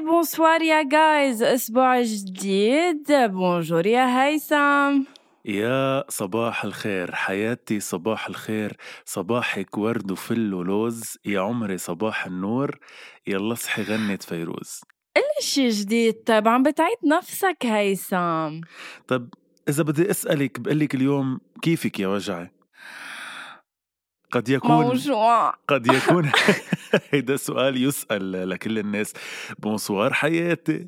Bonsoir يا guys أسبوع جديد bonjour يا هيثم يا صباح الخير حياتي صباح الخير صباحك ورد وفل ولوز يا عمري صباح النور يلا اصحي غنت فيروز إلا شي جديد طيب عم بتعيد نفسك هيثم طب إذا بدي أسألك بقلك اليوم كيفك يا وجعي؟ قد يكون موجوع. قد يكون هيدا سؤال يسأل لكل الناس bonsoir حياتي.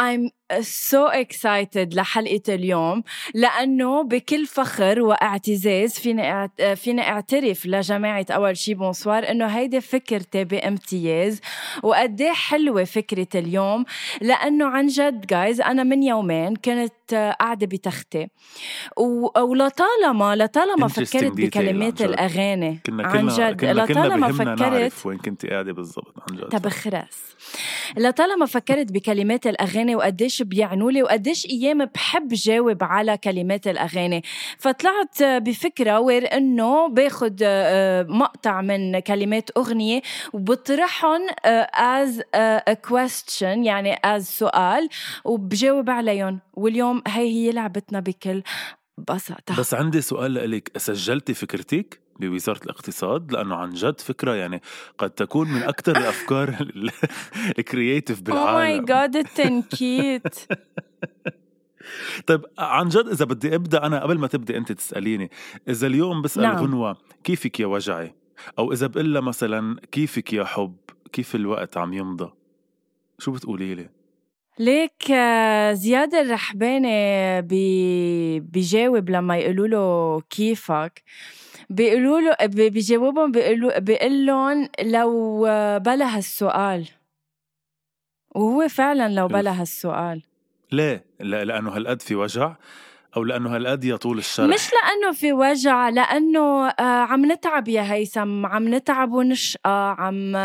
I'm so excited لحلقة اليوم لأنه بكل فخر واعتزاز فينا اعترف لجماعة أول شي bonsoir إنه هيدي فكرتي بامتياز وقديه حلوة فكرة اليوم لأنه عن جد guys أنا من يومين كنت قاعدة بتختي. ولطالما لطالما فكرت بكلمات. الأغاني. كنا عن جد. لطالما فكرت نعرف وين كنت قاعدة بالضبط عن جد. تبخرس لطالما فكرت بكلمات الأغاني وقديش بيعنوا لي وقديش أيام بحب جاوب على كلمات الأغاني. فطلعت بفكرة وير إنه باخد آه، مقطع من كلمات أغنية وبطرحهم آه، as a question يعني as سؤال وبجاوب عليهم. واليوم هي هي لعبتنا بكل بساطة. بس عندي سؤال لك سجلتي فكرتك بوزارة الاقتصاد؟ لأنه عن جد فكرة يعني قد تكون من أكثر الأفكار الكرييتيف Oh my بالعالم. God التنكيت طيب عن جد إذا بدي أبدأ أنا قبل ما تبدي أنت تسأليني إذا اليوم بسأل نعم. غنوة كيفك يا وجعي؟ أو إذا بقول مثلا كيفك يا حب؟ كيف الوقت عم يمضى؟ شو بتقولي لي؟ ليك آه، زياد الرحباني بي بيجاوب لما يقولوا له كيفك؟ بيقولوا له بي- بيجاوبهم بيقولوا بيقول لهم لو آه، بلا هالسؤال وهو فعلا لو بلا هالسؤال ليه؟ لأنه هالقد في وجع. أو لأنه هالقد يطول الشرح. مش لأنه في وجع لأنه آه، عم نتعب يا هيثم. عم نتعب ونشقى. عم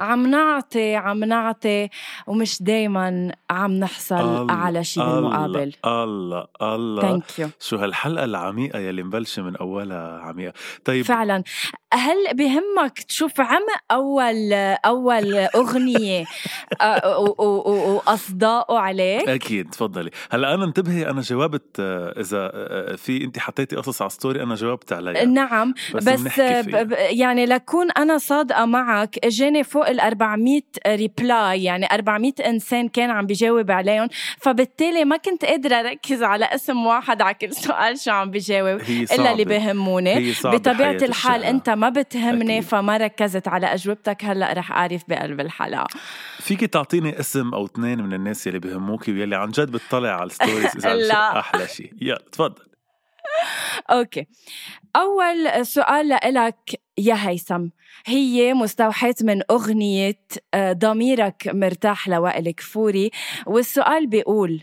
عم نعطي عم نعطي. ومش دايما عم نحصل على شيء بالمقابل. الله الله thank you شو هالحلقة العميقة يلي مبلشة من أولها عميقة. طيب. فعلا. هل بهمك تشوف عمق أول أول أغنية آه، واصداؤه عليك؟ أكيد تفضلي. هلأ أنا انتبهي أنا جاوبت آه، إذا آه، في أنت حطيتي قصص على story أنا جاوبت عليها نعم بس, بس ب- يعني لكون أنا صادقة معك إجاني فوق ال 400 reply يعني 400 إنسان كان عم بيجاوب عليهم فبالتالي ما كنت قادرة أركز على اسم واحد على كل سؤال شو عم بيجاوب هي إلا اللي. بهموني بطبيعة الحال الشارع. أنت ما بتهمني أكيد. فما ركزت على أجوبتك هلأ رح أعرف بقلب الحلقة فيك تعطيني اسم أو اثنين من الناس يلي بهموكي ويلي عن جد بتطلع على ال stories جد لا. أحلى شيء يلا تفضل. okay. أول سؤال لإلك يا هيثم. هي مستوحاة من أغنية آه، ضميرك مرتاح لوائل كفوري والسؤال بيقول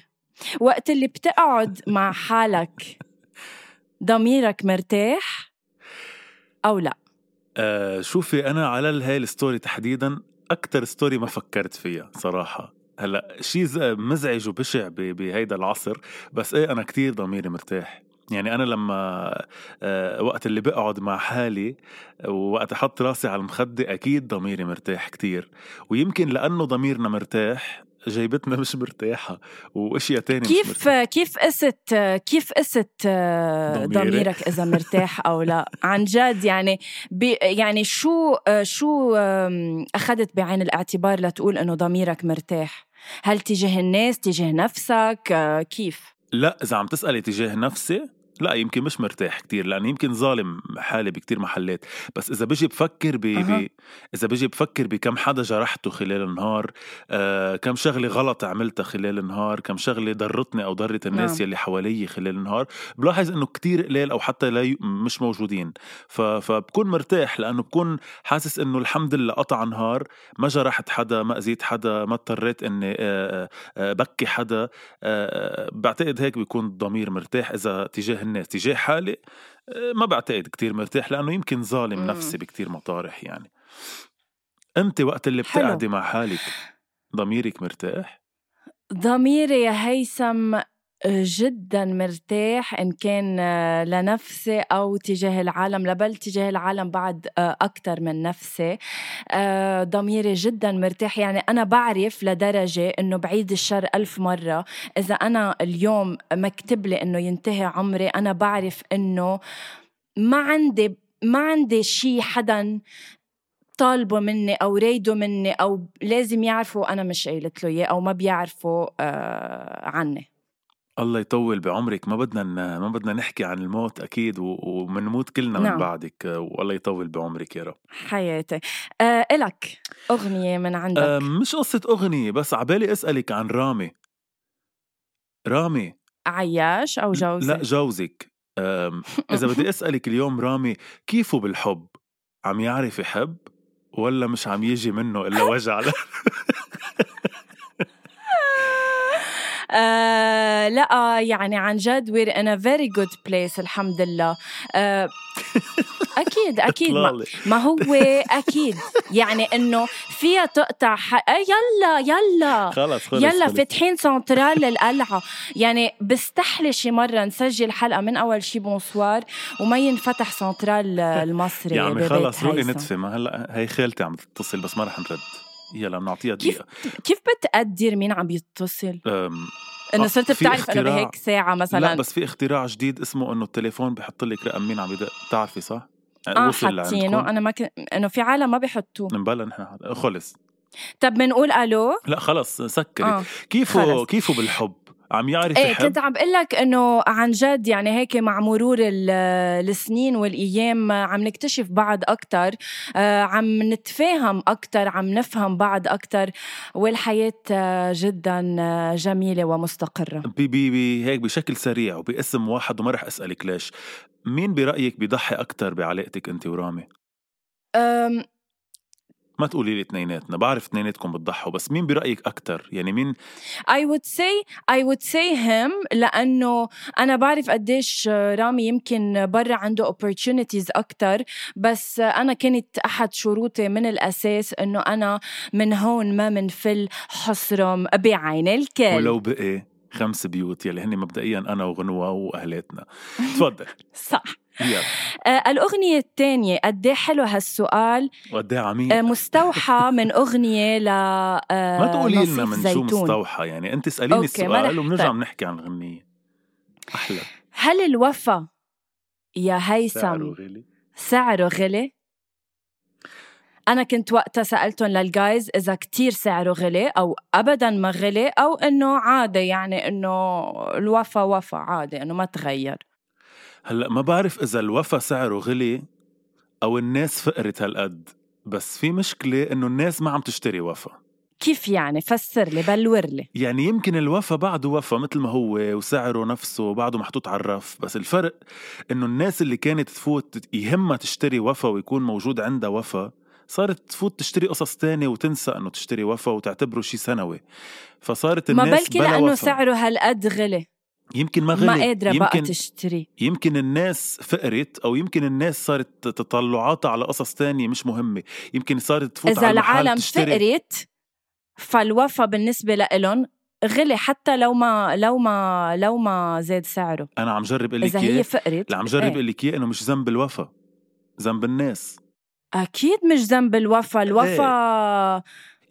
وقت اللي بتقعد مع حالك ضميرك مرتاح أو لا؟ آه شوفي أنا على هاي ال story تحديدا أكتر story ما فكرت فيها صراحة. هلأ شيء مزعج وبشع بهيدا العصر بس إيه أنا كتير ضميري مرتاح. يعني أنا لما آه، وقت اللي بقعد مع حالي ووقت أحط راسي على المخدة أكيد ضميري مرتاح كتير. ويمكن لأنه ضميرنا مرتاح جيبتنا مش مرتاحة وأشياء تانية مش كيف مرتاحة. كيف قست كيف قست آه، ضميرك؟ إذا مرتاح أو لا عن جد يعني يعني شو آه، شو آم، أخذت بعين الاعتبار لتقول إنه ضميرك مرتاح هل تجاه الناس تجاه نفسك آه، كيف لا إذا عم تسألي تجاه نفسي لا يمكن مش مرتاح كتير لأن يمكن ظالم حالي بكتير محلات بس إذا بيجي بفكر ب... أها. ب... إذا بيجي بفكر بكم حدا جرحته خلال النهار آه، كم شغلة غلط عملتها خلال النهار كم شغلة ضرتني أو ضرت الناس نعم. يلي حوالي خلال النهار بلاحظ إنه كتير قليل أو حتى لا ي... مش موجودين ف... فبكون مرتاح لأنه بكون حاسس إنه الحمد لله قطع نهار ما جرحت حدا ما أذيت حدا ما اضطريت إني آه، آه، آه، بكي حدا بعتقد هيك بيكون الضمير مرتاح إذا تجاه الناس تجاه حالي آه، ما بعتقد كتير مرتاح لأنه يمكن ظالم مم. نفسي بكتير مطارح يعني أنت وقت اللي. بتقعدي مع حالك ضميرك مرتاح ضميري يا هيثم جدا مرتاح إن كان آه، لنفسي أو تجاه العالم لبل تجاه العالم بعد أكثر من نفسي. آه، ضميري جدا مرتاح. يعني أنا بعرف لدرجة إنه بعيد الشر ألف مرة. إذا أنا اليوم مكتب لي إنه ينتهي عمري أنا بعرف إنه ما عندي ما عندي شيء حدا طالبه مني أو رايده مني أو لازم يعرفوا أنا مش قايلت له إياه أو ما بيعرفوا آه عني. الله يطول بعمرك. ما بدنا ن- ما بدنا نحكي عن الموت أكيد و- ومنموت كلنا من نعم. بعدك. آه، والله يطول بعمرك يا رب. حياتي آه إلك أغنية من عندك؟ آه، مش قصة أغنية بس عبالي أسألك عن رامي. رامي. عياش أو جوزي لا جوزك. أم، إذا بدي أسألك اليوم رامي كيفه بالحب؟ عم يعرف يحب ولا مش عم يجي منه إلا وجع؟ آه لا يعني عن جد we're in a very good place الحمد لله آه أكيد أكيد. ما. ما هو أكيد. يعني إنه فيها تقطع ح... آه يلا يلا. خلص خلص يلا. فاتحين سنترال للقلعة. يعني بستحلي شي مرة نسجل حلقة من أول شي بونسوار وما ينفتح سنترال المصري يا عمي خلص روقي. نتفه. ما هلا هي خالتي عم تتصل بس ما رح نرد. يلا بنعطيها كيف؟ دقيقة كيف بتقدر مين عم يتصل؟ إنه آه، صرت بتعرف إنه. بهيك ساعة مثلا لا بس في اختراع جديد اسمه إنه التليفون بحط لك رقم مين عم يدق بتعرفي صح؟ يعني آه حاطينه أنا ما كنت إنه في عالم ما بيحطوه نبلا نحن خلص طب بنقول ألو لا خلص سكري آه كيفه خلص. كيفه بالحب عم يعرف إيه يحب كنت عم بقول لك إنه عن جد يعني هيك مع مرور ال- السنين والأيام عم نكتشف بعض أكثر عم نتفاهم أكثر عم نفهم بعض أكثر والحياة آه، جدا آه، جميلة ومستقرة. بي بي بي هيك بشكل سريع وباسم واحد وما رح أسألك ليش. مين برأيك بيضحي أكثر بعلاقتك أنت ورامي؟ ما تقولي لي اثنيناتنا بعرف اثنيناتكم بتضحوا بس مين برأيك أكثر يعني مين؟ I would say I would say him لأنه أنا بعرف قديش رامي يمكن برا عنده opportunities أكتر بس أنا كانت أحد شروطي من الأساس إنه أنا من هون ما منفل حصرم بعين الكل. ولو بقي خمس بيوت يلي هن مبدئيا أنا وغنوة وأهلاتنا. تفضل. صح. الأغنية الثانية قد إيه حلو هالسؤال. وقد إيه عميق. آه مستوحى من أغنية ل آه ما تقولي لنا من شو. مستوحى يعني ما رح- السؤال وبنرجع. بنحكي عن الغنية أحلى. هل الوفا يا سعره هيثم غالي سعره غلي؟ أنا كنت وقتها سألتهم للجايز إذا كتير سعره غلي أو أبدا ما غلي أو إنه عادي يعني إنه الوفا وفا عادي إنه ما تغير. هلأ ما بعرف إذا الوفا سعره غلي أو الناس فقرت هالقد بس في مشكلة إنه الناس ما عم تشتري وفا. كيف يعني؟ فسر لي بلور لي. يعني يمكن الوفا بعده وفا مثل ما هو وسعره نفسه بعده محطوط على الرف بس الفرق إنه الناس اللي كانت تفوت يهمها تشتري وفا ويكون موجود عندها وفا صارت تفوت تشتري قصص تانية وتنسى إنه تشتري وفا وتعتبره شيء سنوي. فصارت ما الناس بلكي بلا لأنه وفا. سعره هالقد غلي. يمكن ما غلي ما قادرة بقى يمكن تشتري. يمكن الناس فقرت أو يمكن الناس صارت تطلعاتها على قصص تانية مش مهمة. يمكن صارت تفوت إذا على العالم تشتري. فقرت فالوفا بالنسبة لإلهم غلي حتى لو ما لو ما لو ما زاد سعره. أنا عم جرب أقول لك إذا هي. فقرت عم جرب إيه. أقول لك إنه مش ذنب الوفا ذنب الناس. أكيد مش ذنب الوفا. الوفا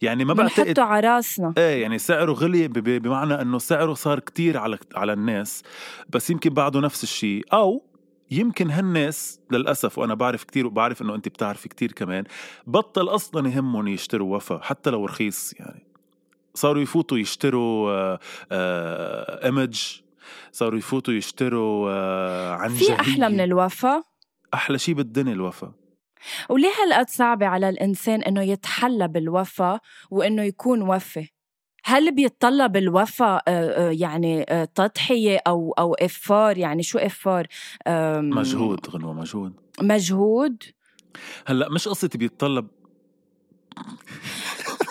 يعني ما بعتقد بنحطه على راسنا. إيه يعني سعره غلي بمعنى إنه سعره صار كتير على على الناس بس يمكن بعده نفس الشيء. أو يمكن هالناس للأسف وأنا بعرف كتير وبعرف إنه أنت بتعرفي كتير كمان بطل أصلا يهمهم يشتروا وفا حتى لو رخيص يعني. صاروا يفوتوا يشتروا آه، آه، ايمج صاروا يفوتوا يشتروا آه، عن في أحلى من الوفا أحلى شيء بالدنيا الوفا وليه هالقد صعبة على الإنسان إنه يتحلى بالوفا وإنه يكون وفي؟ هل بيتطلب الوفا آه، آه، يعني آه، تضحية أو أو إفار؟ يعني شو إفار؟ مجهود غنوة مجهود. مجهود؟ هلأ مش قصة بيتطلب.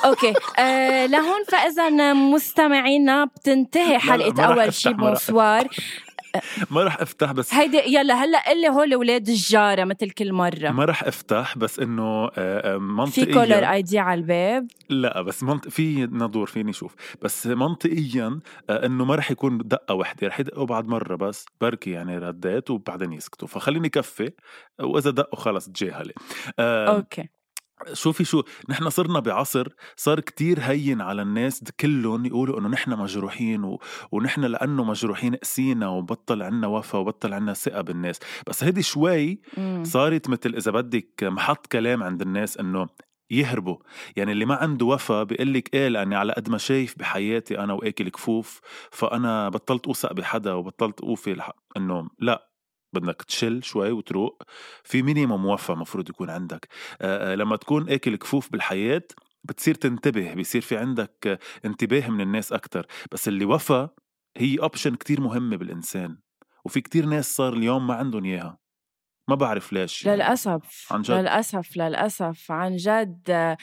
okay. آه لهون فاذا مستمعينا بتنتهي حلقة أول شي بونسوار ما رح افتح بس هيدي يلا هلا قلي هول أولاد الجارة مثل كل مرة. ما رح افتح بس إنه آه، آه، في caller منطقيا إيدي على الباب؟ لا بس منط... في ندور فيني شوف. بس منطقيا آه، إنه ما رح يكون دقة واحدة رح يدقوا بعد مرة بس بركي يعني ردات وبعدين يسكتوا. فخليني كفي وإذا دقوا خلص تجاهلي أوكي. شوفي شو نحن صرنا بعصر صار كتير هين على الناس كلهم يقولوا إنه نحن مجروحين و... ونحن لأنه مجروحين قسينا وبطل عنا وفا وبطل عنا ثقة بالناس بس هيدي شوي. صارت مثل إذا بدك محط كلام عند الناس إنه يهربوا يعني اللي ما عنده وفا بيقول لك إيه لأني على قد ما شايف بحياتي أنا وآكل كفوف فأنا بطلت أوثق بحدا وبطلت أوفي. إنه لا بدك تشل شوي وتروق في minimum وفا مفروض يكون عندك. لما تكون أكل كفوف بالحياة بتصير تنتبه بيصير في عندك انتباه من الناس أكتر. بس الوفا هي option كتير مهمة بالإنسان. وفي كتير ناس صار اليوم ما عندهم إياها. ما بعرف ليش يعني. للأسف عن جد. للأسف للأسف عن جد.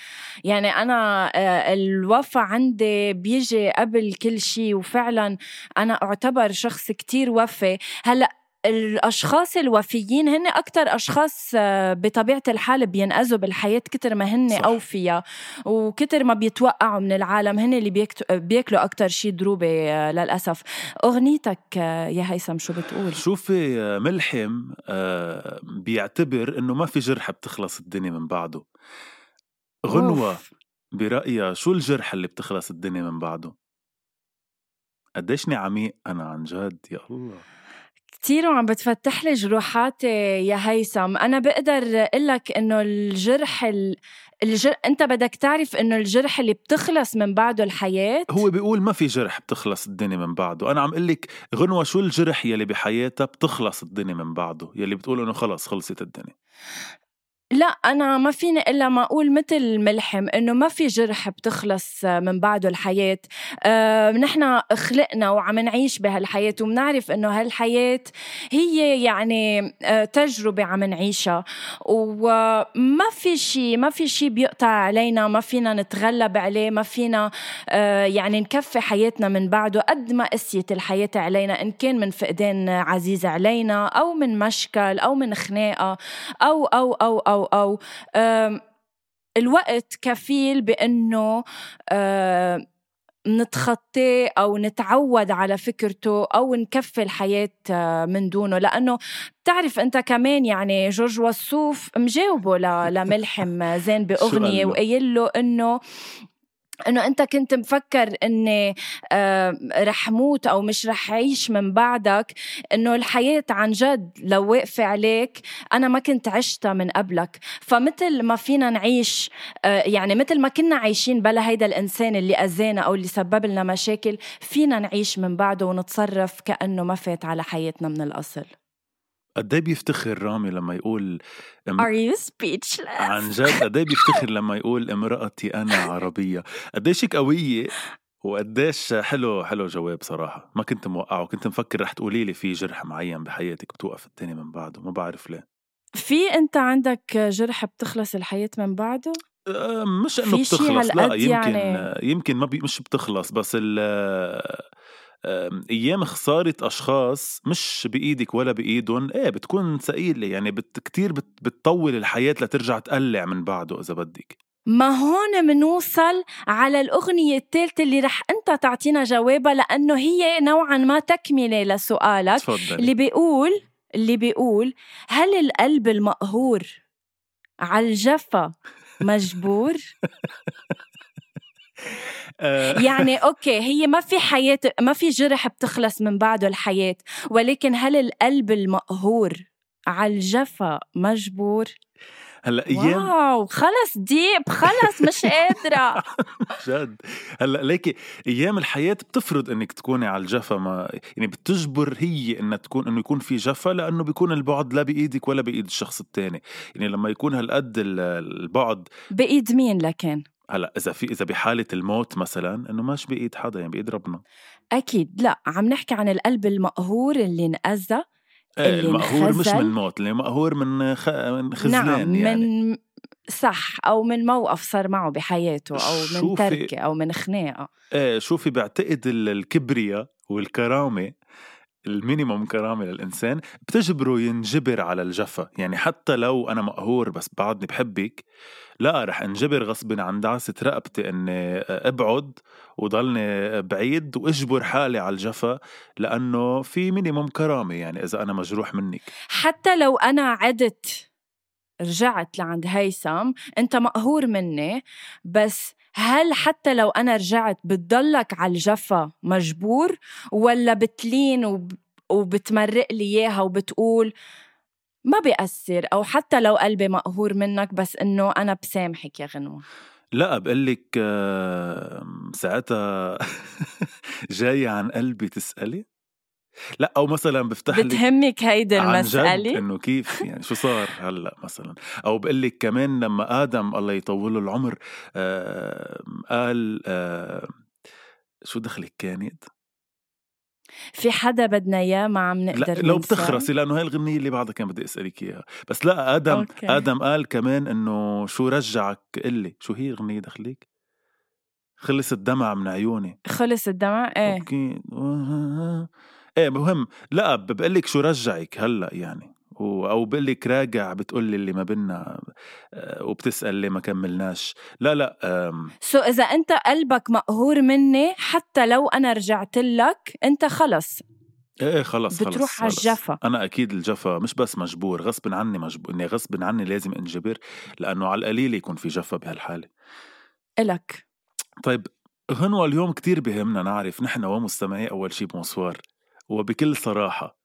يعني أنا آه، الوفا عندي بيجي قبل كل شيء وفعلا أنا أعتبر شخص كتير وفي هلأ الأشخاص الوفيين هن أكتر أشخاص آه، بطبيعة الحال بينقذوا بالحياة كتر ما هن صح. أوفياء وكتر ما بيتوقعوا من العالم هن اللي بيكت- بياكلوا أكتر شيء دروبة آه، للأسف أغنيتك آه، يا هيثم شو بتقول؟ شوفي ملحم بيعتبر إنه ما في جرح بتخلص الدنيا من بعده غنوة أوف. برأيها شو الجرح اللي بتخلص الدنيا من بعده قديشني عميق أنا عن جد يا الله كتير وعم بتفتح لي جروحاتي يا هيثم. أنا بقدر أقول لك إنه الجرح ال... الجر... أنت بدك تعرف إنه الجرح اللي بتخلص من بعده الحياة؟ هو بيقول ما في جرح بتخلص الدنيا من بعده. أنا عم قل لك غنوة شو الجرح يلي بحياتها بتخلص الدنيا من بعده يلي بتقول إنه خلص خلصت الدنيا. لا أنا ما فيني إلا ما أقول مثل ملحم إنه ما في جرح بتخلص من بعده الحياة. آه نحن خلقنا وعم نعيش بهالحياة وبنعرف إنه هالحياة هي يعني آه تجربة عم نعيشها. وما في شيء ما في شيء بيقطع علينا ما فينا نتغلب عليه ما فينا آه يعني نكفي حياتنا من بعده قد ما قسيت الحياة علينا. إن كان من فقدان عزيز علينا أو من مشكل أو من خناقة أو أو أو أو أو أم، الوقت كفيل بأنه أم، نتخطاه أو نتعود على فكرته أو نكفي الحياة من دونه لأنه بتعرف أنت كمان يعني جورج وسوف مجاوبه لملحم زين بأغنية؟ وقايل له إنه إنه أنت كنت مفكر إني رح موت أو مش رح أعيش من بعدك إنه الحياة عن جد لو واقفة عليك أنا ما كنت عشتها من قبلك. فمثل ما فينا نعيش آه يعني مثل ما كنا عايشين بلا هيدا الإنسان اللي أذانا أو اللي سبب لنا مشاكل فينا نعيش من بعده ونتصرف كأنه ما فات على حياتنا من الأصل. قد إيه بيفتخر رامي لما يقول إم- Are you speechless? عن جد قد إيه بيفتخر لما يقول امرأتي أنا عربية؟ قديش هيك قوية وقديش حلو حلو جواب صراحة. ما كنت موقعه كنت مفكر رح تقولي لي في جرح معين بحياتك بتوقف الدنيا من بعده ما بعرف ليه. في أنت عندك جرح بتخلص الحياة من بعده؟ أه، مش إنه بتخلص لا يمكن يعني- يمكن ما بي مش بتخلص بس ال أيام خسارة أشخاص مش بإيدك ولا بإيدهم. إيه بتكون ثقيلة يعني بت كتير بت بتطول الحياة لترجع تقلع من بعده إذا بدك. ما هون منوصل على الأغنية الثالثة اللي رح أنت تعطينا جوابها لأنه هي نوعا ما تكملة لسؤالك. تفضلي. اللي بيقول اللي بيقول هل القلب المقهور على الجفا مجبور؟ آه، يعني أوكي هي ما في حياة ما في جرح بتخلص من بعده الحياة ولكن هل القلب المقهور على الجفا مجبور؟ هلأ أيام واو خلص deep خلص مش قادرة. جد. هلأ ليكي أيام الحياة بتفرض إنك تكوني على الجفا ما يعني بتجبر هي إنها تكون إنه يكون في جفا لأنه بيكون البعد لا بإيدك ولا بإيد الشخص الثاني يعني لما يكون هالقد ال- البعد بإيد مين لكن؟ هلأ إذا في إذا بحالة الموت مثلا إنه مش بإيد حدا يعني بإيد ربنا. أكيد. لا عم نحكي عن القلب المقهور اللي انأذى إيه اللي المقهور مش. من موت اللي مقهور من خ... من خذلان نعم يعني من صح أو من موقف صار معه بحياته أو من تركة أو من خناقة. إيه شوفي بعتقد ال- الكبرياء والكرامة المينيموم كرامة للإنسان بتجبره ينجبر على الجفا. يعني حتى لو أنا مقهور بس بعدني بحبك لا رح انجبر غصب عن دعسة رقبتي إني أبعد وضلني بعيد وأجبر حالي على الجفا لأنه في مينيموم كرامة يعني إذا أنا مجروح منك. حتى لو أنا عدت رجعت لعند هيثم أنت مقهور مني بس هل حتى لو أنا رجعت بتضلك على الجفا مجبور؟ ولا بتلين وب... وبتمرق لي إياها وبتقول ما بيأثر؟ أو حتى لو قلبي مقهور منك بس إنه أنا بسامحك يا غنوة. لا بقول لك آه، ساعتها جاية عن قلبي تسألي؟ لا أو مثلا بفتح لك بتهمك هيدي المسألة؟ إنه كيف؟ يعني شو صار هلأ مثلا؟ أو بقول لك كمان لما آدم الله يطول له العمر آه قال آه شو دخلك كانت؟ في حدا بدنا إياه ما عم لا نقدر لو ننساه؟ بتخرسي لأنه هاي الغنية اللي بعدها كان بدي أسألك إياها. بس لا آدم أوكي. آدم قال كمان إنه شو رجعك؟ قلي شو هي الغنية دخلك؟ خلص الدمع من عيوني. خلص الدمع؟ إيه. okay. إيه مهم. لا بقول لك شو رجعك هلأ يعني؟ أو بقول لك راجع بتقول لي اللي ما بينا آه، وبتسأل ليه ما كملناش. لا لا so إذا أنت قلبك مقهور مني حتى لو أنا رجعت لك أنت خلص. إيه إيه خلص خلص بتروح على خلص. الجفا. أنا أكيد الجفا مش بس مجبور غصب عني مجبور اني غصب عني لازم انجبر لأنه على القليل يكون في جفا بهالحالة. إلك. طيب غنوة اليوم كتير بهمنا نعرف نحن ومستمعي أول شي بمصوار وبكل صراحة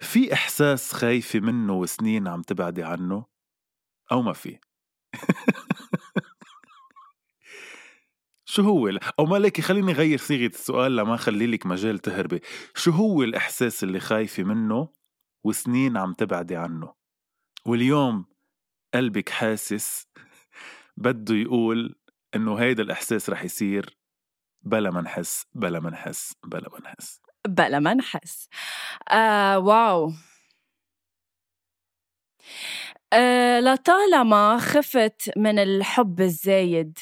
في إحساس خايفة منه وسنين عم تبعدي عنه؟ أو ما في؟ شو هو أو ما ليكي خليني غير صيغة السؤال لما خلي لك مجال تهربي. شو هو الإحساس اللي خايفة منه وسنين عم تبعدي عنه؟ واليوم قلبك حاسس بده يقول إنه هيدا الإحساس رح يصير بلا ما نحس بلا ما نحس بلا ما نحس. بلا ما نحس. آه واو. آه لطالما خفت من الحب الزايد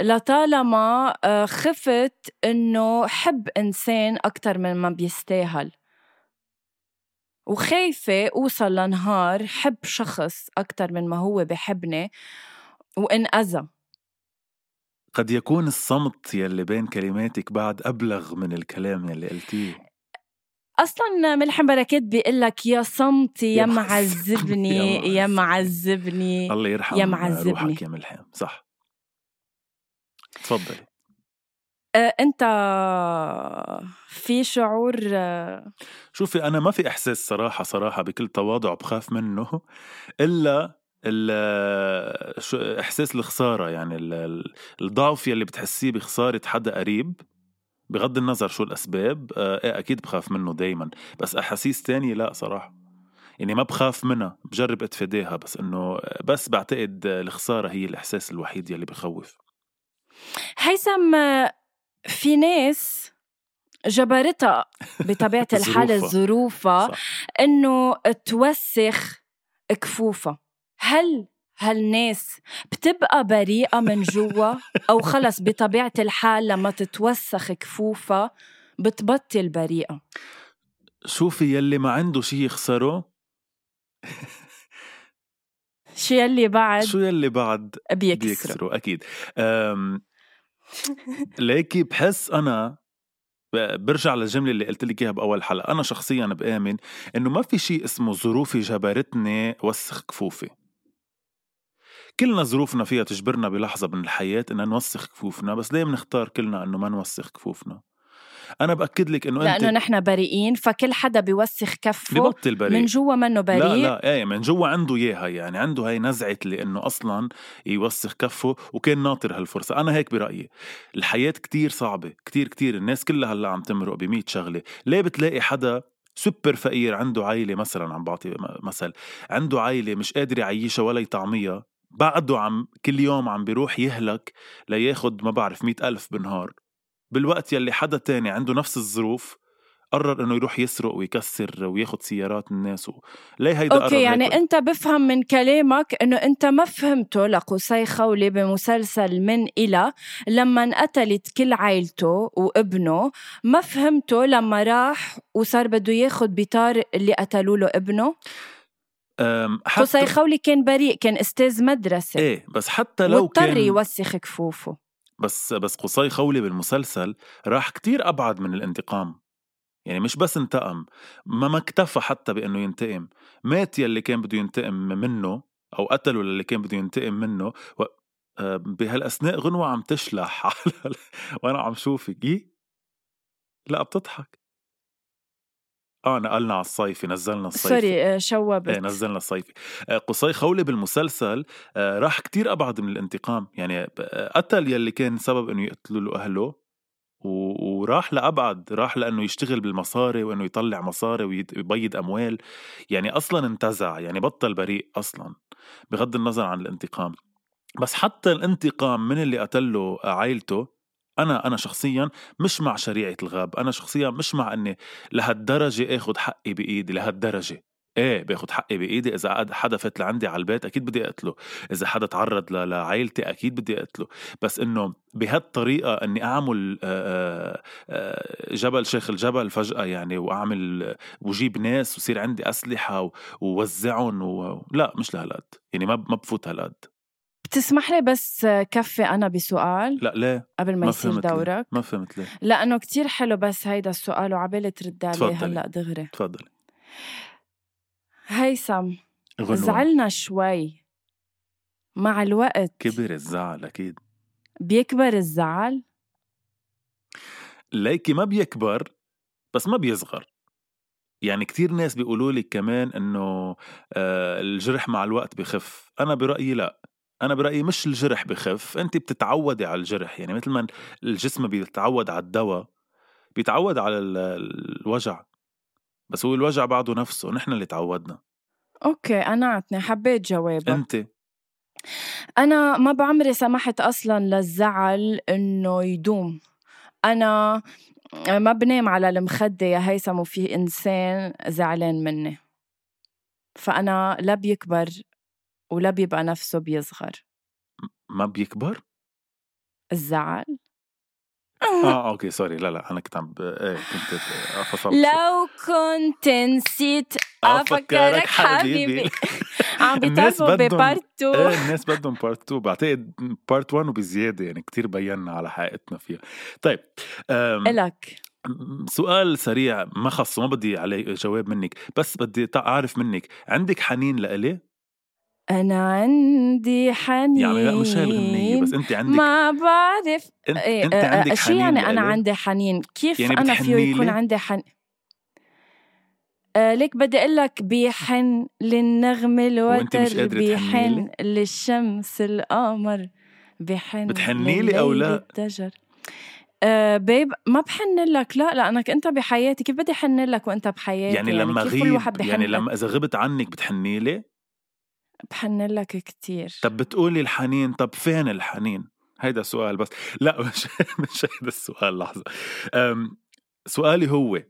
لطالما آه خفت إنه حب إنسان أكتر من ما بيستاهل. وخايفة أوصل لنهار حب شخص أكتر من ما هو بحبني وانأذى قد يكون الصمت يلي بين كلماتك بعد أبلغ من الكلام يلي قلتيه؟ أصلا ملحم بركات بيقول لك يا صمتي يا معذبني يا معذبني. الله يرحم يا معذبني. روحك يا ملحم. صح. تفضلي آه أنت في شعور آه شوفي أنا ما في إحساس صراحة صراحة بكل تواضع بخاف منه إلا إحساس الخسارة يعني ال- ال- الضعف يلي بتحسيه بخسارة حدا قريب بغض النظر شو الأسباب آه، إيه أكيد بخاف منه دايما بس أحاسيس تانية لا صراحة. يعني ما بخاف منها بجرب اتفاداها بس إنه بس بعتقد الخسارة هي الإحساس الوحيد يلي بخوف. هيثم آه، في ناس جبرتها بطبيعة الحال ظروفها. إنه توسخ كفوفها. هل هالناس بتبقى بريئة من جوا أو خلص بطبيعة الحال لما تتوسخ كفوفها بتبطل بريئة شوفي يلي ما عنده شي يخسره. شو يلي بعد؟ شو يلي بعد بيكسروا بيكسروا أكيد. أم ليكي بحس أنا ب- برجع للجملة اللي قلت لك إياها بأول حلقة، أنا شخصيا بآمن إنه ما في شيء اسمه ظروفي جبرتني وسخ كفوفي. كلنا ظروفنا فيها تجبرنا بلحظة من الحياة إن نوسخ كفوفنا بس ليه بنختار كلنا إنه ما نوسخ كفوفنا؟ أنا بأكد لك إنه لأنه نحن بريئين فكل حدا بيوسخ كفه ببطل بريء. من جوا منه بريء لا لا إيه من جوا عنده إياها يعني عنده هاي نزعة اللي انه أصلا يوسخ كفه وكان ناطر هالفرصة. أنا هيك برأيي. الحياة كتير صعبة كتير كتير. الناس كلها هلأ عم تمرق ب شغلة. ليه بتلاقي حدا سوبر فقير عنده عائلة مثلا عم بعطي مثل عنده عائلة مش قادر يعيشها ولا يطعميها؟ بعده عم كل يوم عم بيروح يهلك لياخد ما بعرف مئة ألف بالنهار بالوقت يلي حدا تاني عنده نفس الظروف قرر إنه يروح يسرق ويكسر وياخد سيارات الناس و... ليه هيدا أوكي يعني هيك؟ أنت بفهم من كلامك إنه أنت ما فهمته لقصي خولي بمسلسل من إلى لما انقتلت كل عائلته وابنه ما فهمته لما راح وصار بده ياخد بطار اللي قتلوا له ابنه قصي خولي كان بريء كان أستاذ مدرسة. إيه بس حتى لو كان واضطر يوسخ كفوفه. بس بس قصي خولي بالمسلسل راح كتير أبعد من الانتقام. يعني مش بس انتقم ما ما اكتفى حتى بأنه ينتقم. مات يلي كان بده ينتقم منه أو قتلوا اللي كان بده ينتقم منه و... بهالأثناء غنوة عم تشلح وأنا عم شوفك. إيه؟ لا بتضحك. آه نقلنا على الصيفي نزلنا الصيفي. سوري آه، شوبت. إيه نزلنا الصيفي. آه، قصي خولي بالمسلسل آه، راح كتير أبعد من الانتقام. يعني قتل يلي كان سبب إنه يقتلوا له أهله وراح لأبعد. راح لأنه يشتغل بالمصاري وإنه يطلع مصاري ويبيض أموال. يعني أصلا انتزع يعني بطل بريء أصلا بغض النظر عن الانتقام. بس حتى الانتقام من اللي قتله عائلته أنا أنا شخصيا مش مع شريعة الغاب أنا شخصيا مش مع إني لهالدرجة آخذ حقي بإيدي لهالدرجة. إيه بآخذ حقي بإيدي؟ إذا حدا فات لعندي على البيت أكيد بدي أقتله. إذا حدا تعرض لعائلتي أكيد بدي أقتله. بس إنه بهالطريقة إني أعمل جبل شيخ الجبل فجأة يعني وأعمل وجيب ناس وصير عندي أسلحة ووزعهم و... لا مش لهالقد. يعني ما ما بفوت هالقد. بتسمح لي بس كفي أنا بسؤال؟ لا ليه؟ قبل ما, ما يصير دورك؟ ليه. ما فهمت ليه؟ لأنه كتير حلو بس هيدا السؤال وعبالي ترد عليه هلأ دغري تفضلي هيثم زعلنا شوي مع الوقت كبر الزعل أكيد بيكبر الزعل؟ ليكي ما بيكبر بس ما بيصغر يعني كتير ناس بيقولوا لي كمان إنه آه الجرح مع الوقت بخف أنا برأيي لا أنا برأيي مش الجرح بخف انت بتتعودي على الجرح يعني مثل ما الجسم بيتعود على الدواء بيتعود على الوجع بس هو الوجع بعده نفسه نحن اللي تعودنا. أوكي قنعتني حبيت جوابك. انت؟ أنا ما بعمري سمحت أصلا للزعل إنه يدوم. أنا ما بنام على المخدة يا هيثم وفي إنسان زعلان مني. فأنا لا بيكبر ولا بيبقى نفسه بيصغر. ما بيكبر؟ الزعل. آه okay sorry لا لا أنا كنت عم. إيه كنت فصلت. لو كنت نسيت افكرك حبيبي. عم بيطلبوا ب part 2 إيه الناس بدهم part 2 بعتقد part 1 وبزيادة يعني كتير بينا على حقيقتنا فيها. طيب إلك. سؤال سريع ما خصه ما بدي عليه جواب منك بس بدي أعرف منك عندك حنين لإلي؟ أنا عندي حنين يعني لا مش هاي الغنية بس أنت عندك ما بعرف. أنت, إيه أنت عندك شو يعني أنا عندي حنين؟ كيف يعني أنا فيه يكون عندي حنين آه ليك بدي أقول لك بيحن للنغمة الوتر بيحن للشمس القمر بيحن بتحني لي أو لا؟ آه بيب ما بحن لك. لا لأنك أنت بحياتي. كيف بدي أحن لك وأنت بحياتي؟ يعني لما يعني غيب يعني لما إذا غبت عنك بتحني لي؟ بحن لك كتير. طب بتقولي الحنين طب فين الحنين؟ هيدا سؤال بس. لا مش مش هيدا السؤال لحظة. سؤالي هو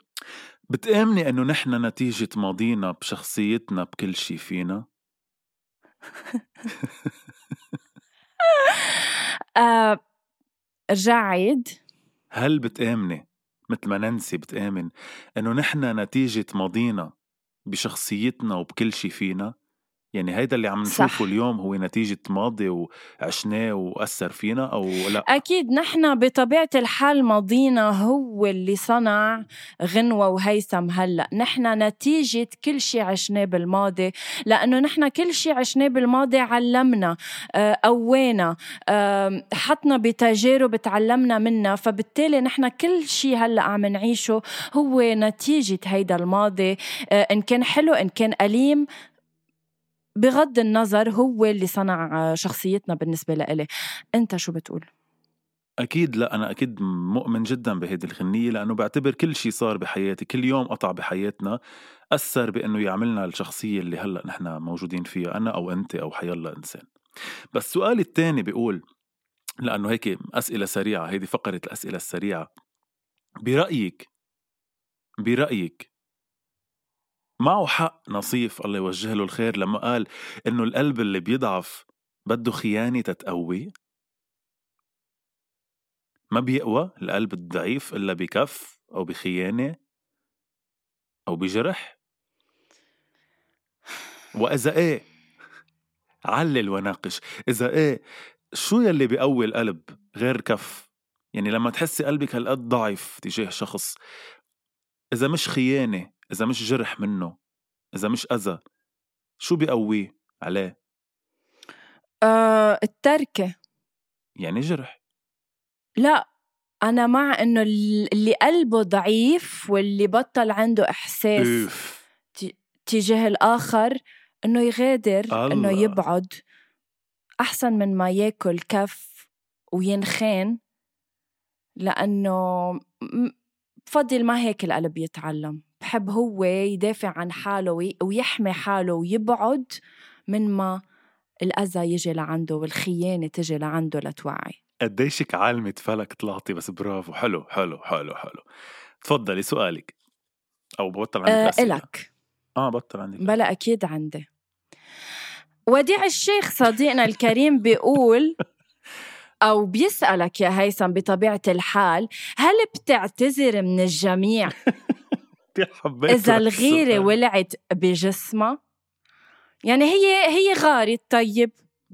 بتآمني إنه نحن نتيجة ماضينا بشخصيتنا بكل شي فينا؟ آه، رجع عيد. هل بتآمني مثل ما ننسي بتآمن إنه نحن نتيجة ماضينا بشخصيتنا وبكل شي فينا؟ يعني هيدا اللي عم صح. نشوفه اليوم هو نتيجة ماضي وعشناه وأثر فينا أو لا؟ أكيد نحن بطبيعة الحال ماضينا هو اللي صنع غنوة وهيثم هلأ. نحن نتيجة كل شي عشناه بالماضي لأنه نحن كل شي عشناه بالماضي علمنا آه، قوينا آم، حطنا بتجارب تعلمنا منها. فبالتالي نحن كل شي هلأ عم نعيشه هو نتيجة هيدا الماضي آه، إن كان حلو إن كان أليم. بغض النظر هو اللي صنع آه، شخصيتنا بالنسبة لإلي. أنت شو بتقول؟ أكيد لا أنا أكيد مؤمن جدا بهيدي الغنية لأنه بعتبر كل شيء صار بحياتي كل يوم قطع بحياتنا أثر بأنه يعملنا الشخصية اللي هلأ نحن موجودين فيها أنا أو أنت أو حيلا إنسان. بس سؤالي الثاني بيقول لأنه هيك أسئلة سريعة هيدي فقرة الأسئلة السريعة. برأيك برأيك معه حق نصيف الله يوجه له الخير لما قال إنه القلب اللي بيضعف بده خيانة تتقوي؟ ما بيقوى القلب الضعيف إلا بكف أو بخيانة أو بجرح. وإذا إيه؟ علل وناقش. إذا إيه؟ شو يلي بيقوي القلب غير كف؟ يعني لما تحسي قلبك هالقد ضعف تجاه شخص إذا مش خيانة إذا مش جرح منه إذا مش أذى شو بيقويه عليه؟ آه التركة. يعني جرح. لا أنا مع إنه ال- اللي قلبه ضعيف واللي بطل عنده إحساس أوف. تجاه الآخر إنه يغادر إنه الله. يبعد. أحسن من ما ياكل كف وينخان لأنه بفضل ما هيك القلب يتعلم. بحب هو يدافع عن حاله وي- ويحمي حاله ويبعد من ما الأذى يجي لعنده والخيانة تجي لعنده لتوعي. قديشك عالمة فلك طلعتي بس برافو. حلو حلو حلو حلو. تفضلي سؤالك أو ببطل عندك أه أسئلة. إلك. آه بطل عندك بلا أكيد عندي. وديع الشيخ صديقنا الكريم بيقول أو بيسألك يا هيثم بطبيعة الحال هل بتعتذر من الجميع كتير حبيت الغيرة السؤال. ولعت بجسمها يعني هي هي غارت طيب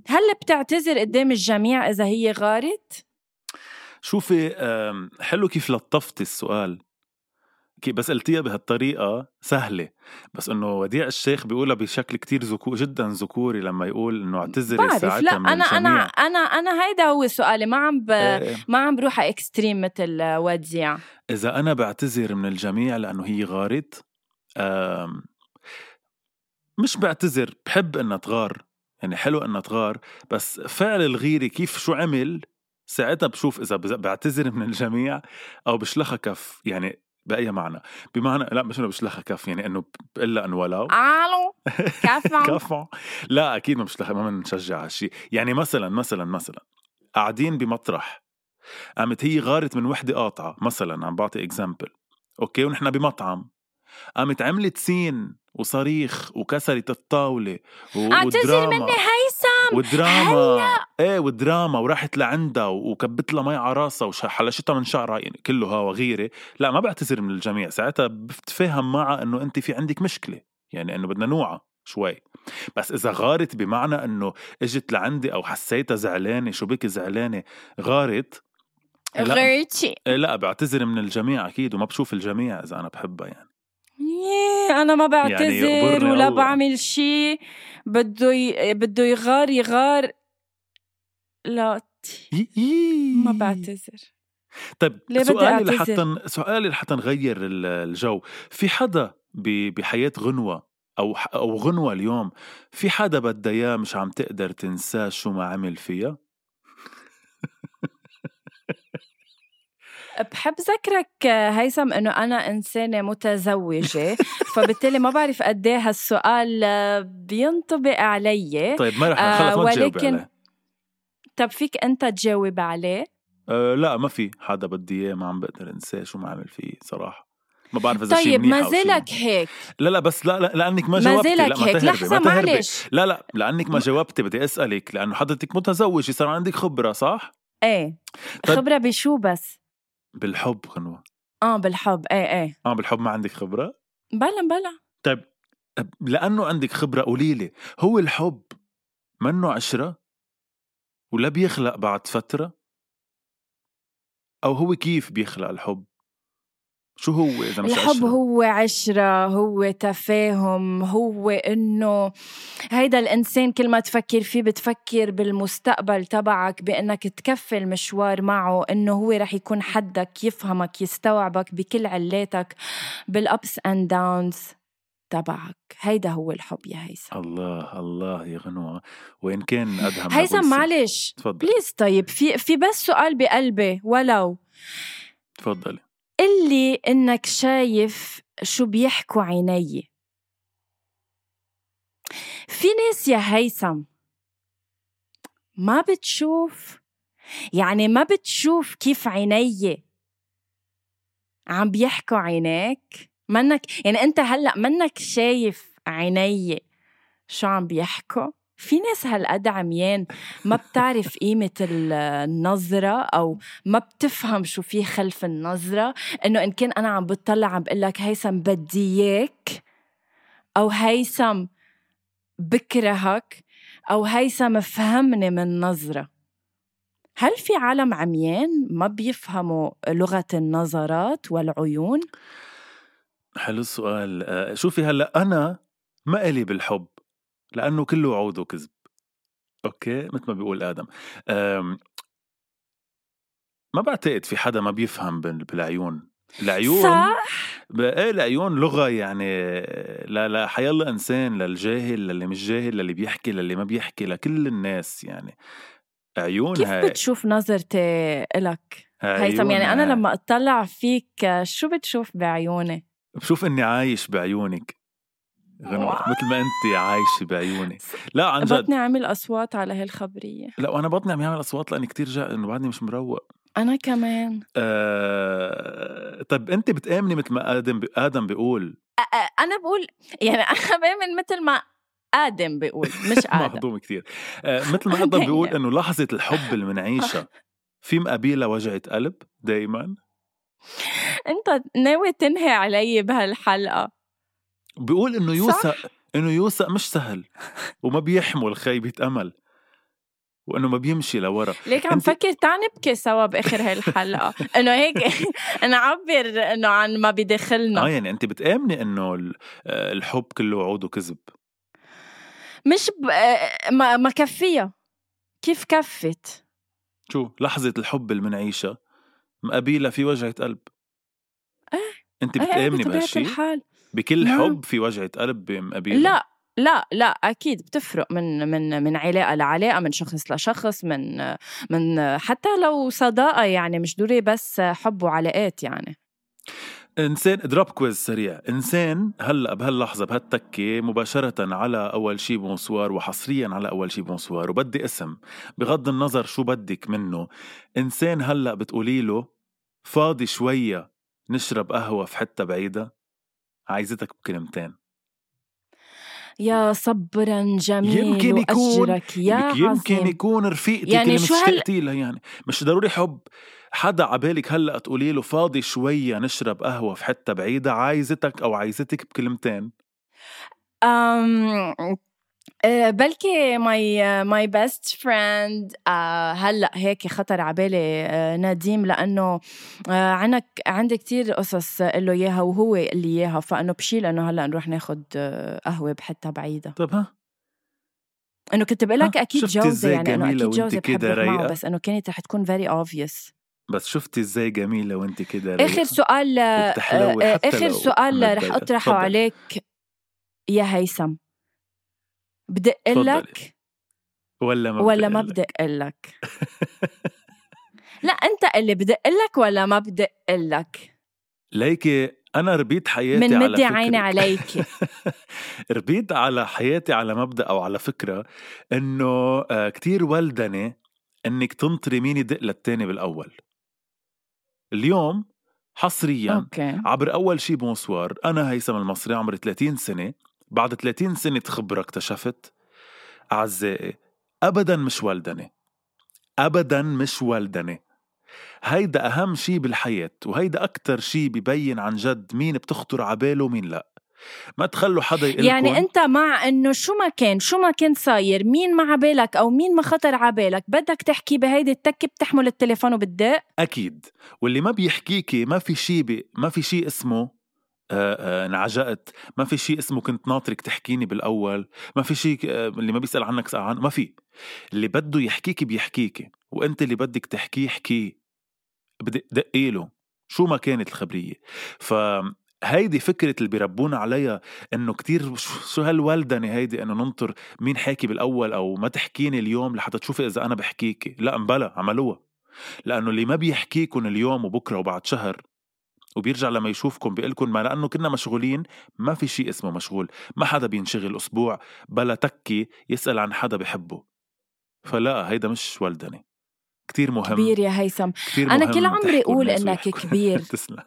هل بتعتذر قدام الجميع إذا هي غارت؟ شوفي حلو كيف لطفتي السؤال كي بس قلتيها بهالطريقة سهلة. بس إنه وديع الشيخ بيقولها بشكل كتير ذكو جدا ذكوري لما يقول إنه اعتذري ساعتها لا من أنا الجميع. أنا أنا هيدا هو سؤالي. ما عم ب... إيه، ما عم بروح إكستريم مثل وديع. إذا أنا بعتذر من الجميع لأنه هي غارت آم، مش بعتذر بحب إنها تغار. يعني حلو إنها تغار. بس فعل الغيرة كيف شو عمل ساعتها بشوف بز- بعتذر من الجميع أو بشلخها كف. يعني بأي معنى؟ بمعنى لا مش إنه بشلخها كف يعني إنه بقول إن ولو آلو كفو لا أكيد ما بشلخ ما بنشجع هالشيء يعني مثلا مثلا مثلا قاعدين بمطرح قامت هي غارت من وحدة قاطعة مثلا عم بعطي example okay ونحن بمطعم. قامت عملت scene وصريخ وكسرت الطاولة اعتذر ودراما. مني هيثم ودراما إيه ودراما وراحت لعندها وكبت لها مي على راسها وحلشتها من شعرها يعني كله هوا غيره لا ما بعتذر من الجميع. ساعتها بتفاهم معها إنه أنت في عندك مشكلة يعني إنه بدنا نوعى شوي. بس إذا غارت بمعنى إنه إجت لعندي أو حسيتها زعلانة شو بك زعلانة؟ غارت. لأ. غيرتي إيه لأ بعتذر من الجميع أكيد وما بشوف الجميع إذا أنا بحبها يعني. أنا ما بعتذر يقبرني ولا الله. بعمل شيء. بده ي... بده يغار يغار. لا ما بعتذر. طيب سؤالي؟ لحتى سؤالي لحتى نغير ال- الجو. في حدا ب- بحياة غنوة أو ح- أو غنوة اليوم في حدا بدها إياه مش عم تقدر تنساه شو ما عمل فيها؟ بحب ذكرك هيثم إنه أنا إنسانة متزوجة فبالتالي ما بعرف قد إيه هالسؤال بينطبق علي. طيب ما رح آه، خلص ما ولكن- طب فيك أنت تجاوب عليه؟ أه لا ما في حدا بدي إياه ما عم بقدر انساه شو ما عمل فيه صراحة. ما بعرف شيء طيب منيح ما زالك هيك. لا لا بس لا, لا لأنك ما ما جاوبتي. لا زالك ما هيك. لحظة ما معلش. لا لا لأنك ما جاوبتي بدي أسألك لأنه حضرتك متزوجة صار عندك خبرة صح؟ إيه. طيب. خبرة بشو بس؟ بالحب غنوة آه بالحب. إيه إيه. آه بالحب ما عندك خبرة؟ بلا بلا. طيب لأنه عندك خبرة قولي لي هو الحب منه عشرة؟ ولا بيخلق بعد فترة؟ أو هو كيف بيخلق الحب؟ شو هو إذا مش الحب عشرة؟ هو عشرة هو تفاهم هو إنه هيدا الإنسان كل ما تفكر فيه بتفكر بالمستقبل تبعك بإنك تكفي المشوار معه إنه هو رح يكون حدك يفهمك يستوعبك بكل علاتك بال ups and downs تبعك. هيدا هو الحب يا هيثم. الله الله يا غنوة. وين كان أدهم هيثم. معلش. تفضل. please طيب في في بس سؤال بقلبي ولو. تفضلي. قلي إنك شايف شو بيحكوا عيني. في ناس يا هيثم ما بتشوف يعني ما بتشوف كيف عيني عم بيحكوا عينيك؟ منك يعني أنت هلأ منك شايف عيني شو عم بيحكوا؟ في ناس هالقد عميان ما بتعرف قيمة ال- النظرة أو ما بتفهم شو في خلف النظرة إنه إن كان أنا عم بتطلع عم بقول لك هيثم بدي إياك أو هيثم بكرهك أو هيثم فهمني من نظرة. هل في عالم عميان ما بيفهموا لغة النظرات والعيون؟ حلو السؤال. آه، شوفي هلأ أنا ما إلي بالحب. لأنه كله عود وكذب. أوكي؟ مثل ما بيقول آدم. آم، ما بعتقد في حدا ما بيفهم بال- بالعيون. العيون صح؟ إيه العيون لغة يعني لا لا حيلا إنسان للجاهل للي مش جاهل للي بيحكي للي ما بيحكي لكل الناس يعني. عيون كيف هاي. بتشوف نظرتي إلك؟ هيثم يعني أنا. لما أطلع فيك شو بتشوف بعيوني؟ بشوف إني عايش بعيونك. غنوة. مثل ما انت عايشة بعيوني. لا عن جد. بطني عامل أصوات على هالخبرية. لا وأنا بطني عم يعمل أصوات لأني كتير جا إنه بعدني مش مروق. أنا كمان. آه... طيب انت بتآمني مثل ما آدم ب... آدم بيقول. أ- أنا بقول يعني أنا بآمن مثل ما آدم بيقول مش آدم. مهضوم كتير. آه... مثل ما آدم بيقول إنه لحظة الحب اللي منعيشها في مقابلها وجعة قلب دايما. أنت ناوي تنهي علي بهالحلقة. بيقول إنه. يوثق إنه يوثق مش سهل وما بيحمل خيبة امل وإنه ما بيمشي لورا. ليك عم فكر تعال نبكي سوا بآخر هاي الحلقة إنه هيك نعبر إنه عن ما بداخلنا. آه يعني أنت بتآمني إنه آه، الحب كله عود وكذب. مش ب... آه، ما ما كفيها كيف كفت؟ شو؟ لحظة الحب اللي منعيشها مقابلها في وجعة قلب. إيه. أنت إيه، إيه، بتآمني بطبيعة بهالشي؟ الحال. بكل. حب في وجعة قلب بمقابلها لا لا لا أكيد بتفرق من من من علاقة لعلاقة من شخص لشخص من من حتى لو صداقة يعني مش دوري بس حب وعلاقات يعني. إنسان drop quiz سريع. إنسان هلأ بهاللحظة بهالتكة مباشرة على أول شي بونسوار وحصريا على أول شي بونسوار وبدي اسم. بغض النظر شو بدك منه. إنسان هلأ بتقولي له فاضي شوية نشرب قهوة في حتة بعيدة. عايزتك بكلمتين يا صبرا جميل يمكن يكون- يا يمكن عظيم. يكون رفيقتك يعني اللي شو هل- مشتقتي لها يعني. مش ضروري حب حدا عبالك هلأ تقولي له فاضي شوية نشرب قهوة في حتة بعيدة عايزتك أو عايزتك بكلمتين أم بلكي my my best friend هلأ هيك خطر على بالي آه، نديم لأنه آه، عندك عندي كتير قصص له إياها وهو اللي إياها فأنه بشيل إنه هلأ نروح ناخد آه، قهوة بحتة بعيدة طب ها إنه كنت بقول لك أكيد إزاي يعني إنه أكيد كده بحبك معه؟ بس إنه كانت رح تكون فيري اوبفيوس بس شفتي إزاي جميلة وانت كده آخر؟ سؤال آه، آه، آخر سؤال رح. أطرحه. عليك يا هيثم بدق. لك؟ ولا ما ولا ما بدق لك؟ لا أنت اللي بدق لك ولا ما بدق لك؟ ليكي أنا ربيت حياتي من على مبدا فكرة. عيني عليك. ربيت على حياتي على مبدا أو على فكرة إنه آه، كتير ولدنه إنك تنطري مين يدق للتاني بالأول. اليوم حصريا أوكي. عبر أول شي bonsoir أنا هيثم المصري عمري 30 سنة. بعد 30 سنة خبرة اكتشفت أعزائي ابدا مش ولدنه ابدا مش ولدنه هيدا أهم شي بالحياة وهيدا أكتر شي ببين عن جد مين بتخطر عباله ومين لا. ما تخلوا حدا يقلكن يعني أنت مع إنه شو ما كان شو ما كان صاير مين ما عبالك أو مين ما خطر عبالك بدك تحكي بهيدي التكة بتحمل التليفون وبتدق أكيد. واللي ما بيحكيكي ما في شيء ما في شيء اسمه انعجقت. ما في شيء اسمه كنت ناطرك تحكيني بالأول. ما في شيء آه، اللي ما بيسأل عنك سأل عنه. ما في. اللي بده يحكيكي بيحكيكي وأنت اللي بدك تحكيه حكيه بدي دقيله شو ما كانت الخبرية. فهيدي فكرة اللي بيربونا عليها إنه كتير شو هالولدنة هيدي إنه ننطر مين حاكي بالأول أو ما تحكيني اليوم لحتى تشوفي إذا أنا بحكيكي. لا مبلا عملوها. لأنه اللي ما بيحكيكم اليوم وبكرة وبعد شهر وبيرجع لما يشوفكم بيقول لكم ما لأنه كنا مشغولين ما في شيء اسمه مشغول ما حدا بينشغل أسبوع بلا تكي يسأل عن حدا بحبه. فلا هيدا مش ولدنه كتير مهم. كبير يا هيثم. كتير أنا مهم كل عمري أقول إنك. كبير. تسلم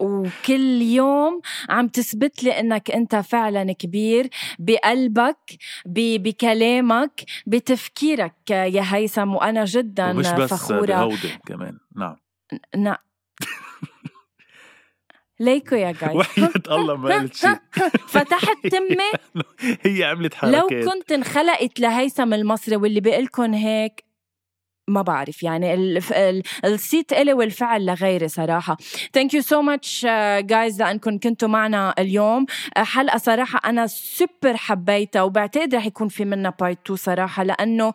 وكل يوم عم تثبت لي إنك أنت فعلا كبير بقلبك بكلامك بتفكيرك يا هيثم وأنا جدا ومش بس فخورة. بهودة كمان. نعم. نعم ليكو يا جاي. وحياة الله ما قلت شيء. فتحت تمي هي عملت لو حركات. كنت انخلقت لهيثم المصري واللي بيقلكن هيك ما بعرف يعني. ال ال الصيت إلي والفعل لغيري صراحة. thank you so much guys لأنكم كنتوا معنا اليوم. uh, حلقة صراحة أنا سوبر حبيتها وبعتقد رح يكون في منها part 2 صراحة لأنه uh,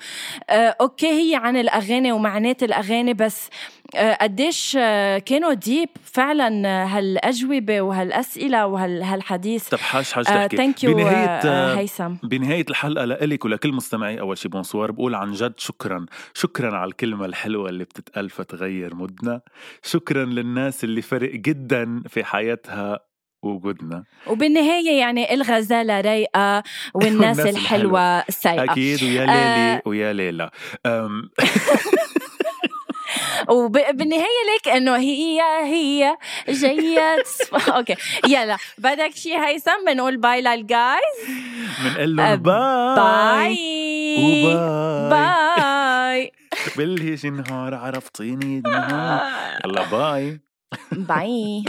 أوكي هي عن الأغاني ومعنات الأغاني بس قديش uh, كانوا deep فعلا uh, هالأجوبة وهالأسئلة وهالحديث طب حاج حاج تحكي. thank you بنهاية آه، هيثم. بنهاية الحلقة لإلك ولكل مستمعي أول شي bonsoir بقول عن جد شكرا شكرا على الكلمة الحلوة اللي بتتقال فتغير مودنا. شكرا للناس اللي فرق جدا في حياتها وجودنا. وبالنهاية يعني الغزالة رايقة والناس والناس الحلوة. سايقة أكيد ويا ليلي ويا ليلى. أم، وبالنهاية ليك إنه هي هي جاية تصف- أوكي. يلا. بدك شي هيثم؟ بنقول bye لل guys بنقول لهم bye bye و bye. bye بلش نهار عرفتيني نهار. يلا bye bye